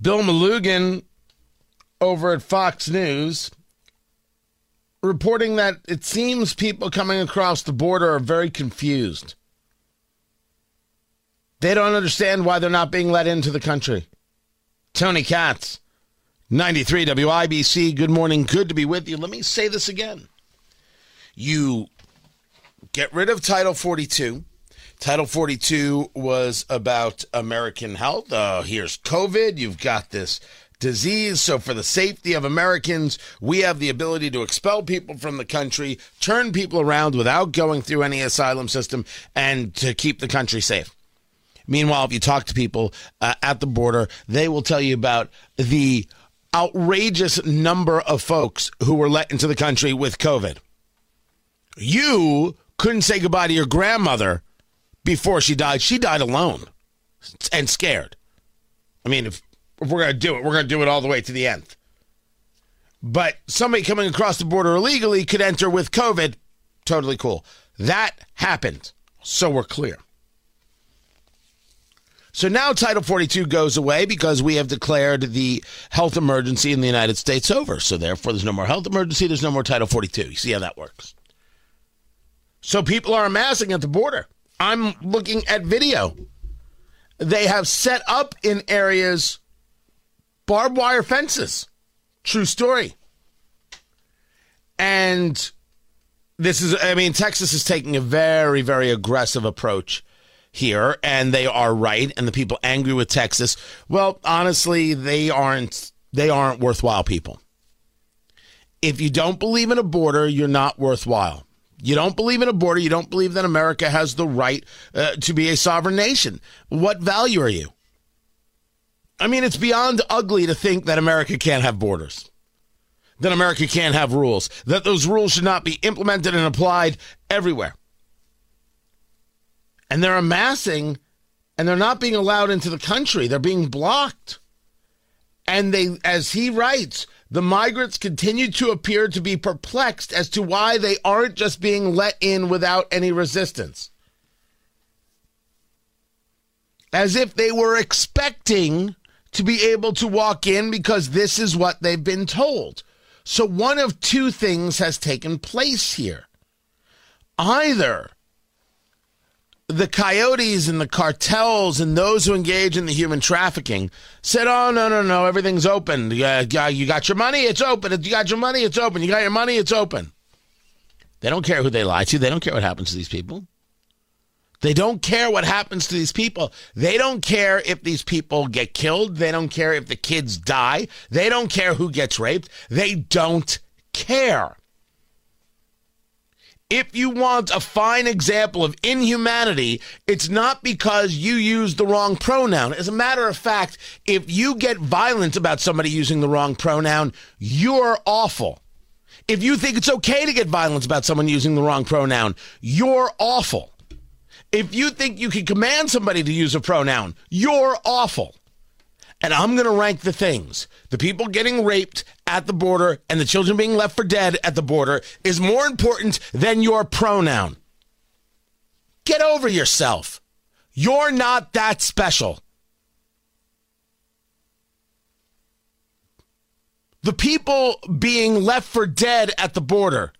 Bill Melugin over at Fox News reporting that it seems people coming across the border are very confused. They don't understand why they're not being let into the country. Tony Katz, 93 WIBC. Good morning. Good to be with you. Let me say this again. You get rid of Title 42. Title 42 was about American health. Uh, here's COVID. You've got this disease. So, for the safety of Americans, we have the ability to expel people from the country, turn people around without going through any asylum system, and to keep the country safe. Meanwhile, if you talk to people uh, at the border, they will tell you about the outrageous number of folks who were let into the country with COVID. You couldn't say goodbye to your grandmother before she died. She died alone and scared. I mean, if, if we're going to do it, we're going to do it all the way to the end. But somebody coming across the border illegally could enter with COVID. Totally cool. That happened. So we're clear. So now Title 42 goes away because we have declared the health emergency in the United States over. So therefore, there's no more health emergency. There's no more Title 42. You see how that works? So people are amassing at the border. I'm looking at video. They have set up in areas barbed wire fences. True story. And this is, I mean, Texas is taking a very, very aggressive approach here, and they are right. And the people angry with Texas, well, honestly, they aren't. They aren't worthwhile people. If you don't believe in a border, you're not worthwhile. You don't believe in a border. You don't believe that America has the right uh, to be a sovereign nation. What value are you? I mean, it's beyond ugly to think that America can't have borders, that America can't have rules, that those rules should not be implemented and applied everywhere and they're amassing and they're not being allowed into the country. They're being blocked. And they, as he writes, the migrants continue to appear to be perplexed as to why they aren't just being let in without any resistance. As if they were expecting to be able to walk in because this is what they've been told. So, one of two things has taken place here. Either the coyotes and the cartels and those who engage in the human trafficking said, "Oh no, no, no, everything's open. You got, you got your money, it's open. You got your money, it's open. You got your money, it's open." They don't care who they lie to. They don't care what happens to these people. They don't care what happens to these people. They don't care if these people get killed. They don't care if the kids die. They don't care who gets raped. They don't care. If you want a fine example of inhumanity, it's not because you use the wrong pronoun. As a matter of fact, if you get violent about somebody using the wrong pronoun, you're awful. If you think it's okay to get violent about someone using the wrong pronoun, you're awful. If you think you can command somebody to use a pronoun, you're awful. And I'm going to rank the things. The people getting raped at the border and the children being left for dead at the border is more important than your pronoun. Get over yourself. You're not that special. The people being left for dead at the border,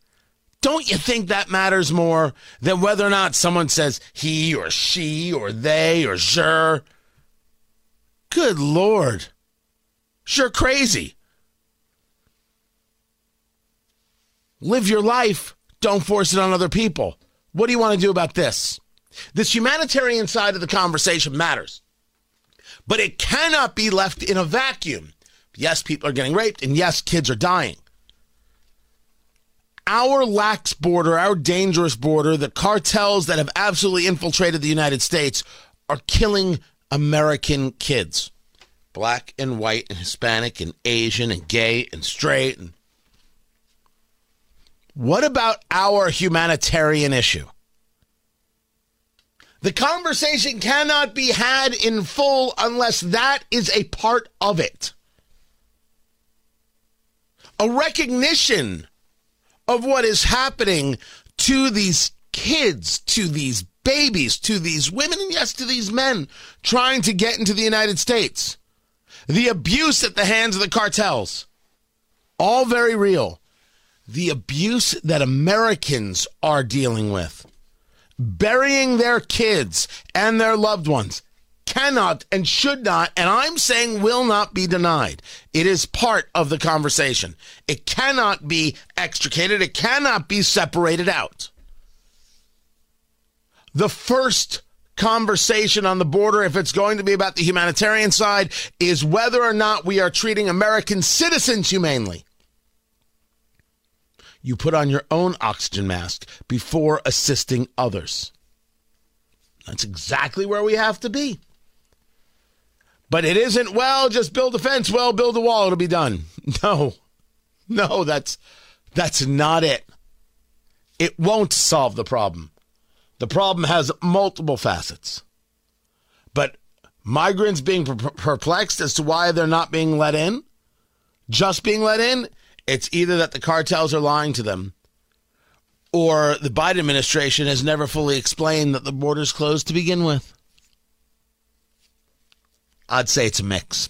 don't you think that matters more than whether or not someone says he or she or they or sure? Good Lord. Sure crazy. Live your life. Don't force it on other people. What do you want to do about this? This humanitarian side of the conversation matters, but it cannot be left in a vacuum. Yes, people are getting raped, and yes, kids are dying. Our lax border, our dangerous border, the cartels that have absolutely infiltrated the United States are killing American kids. black and white and Hispanic and Asian and gay and straight and what about our humanitarian issue? The conversation cannot be had in full unless that is a part of it. A recognition of what is happening to these kids, to these babies, to these women, and yes, to these men trying to get into the United States. The abuse at the hands of the cartels. All very real. The abuse that Americans are dealing with. Burying their kids and their loved ones cannot and should not, and I'm saying will not be denied. It is part of the conversation. It cannot be extricated, it cannot be separated out. The first conversation on the border, if it's going to be about the humanitarian side, is whether or not we are treating American citizens humanely. You put on your own oxygen mask before assisting others. That's exactly where we have to be. But it isn't, well, just build a fence, well, build a wall, it'll be done. No. No, that's that's not it. It won't solve the problem. The problem has multiple facets. But migrants being perplexed as to why they're not being let in, just being let in, it's either that the cartels are lying to them or the Biden administration has never fully explained that the border's closed to begin with. I'd say it's a mix.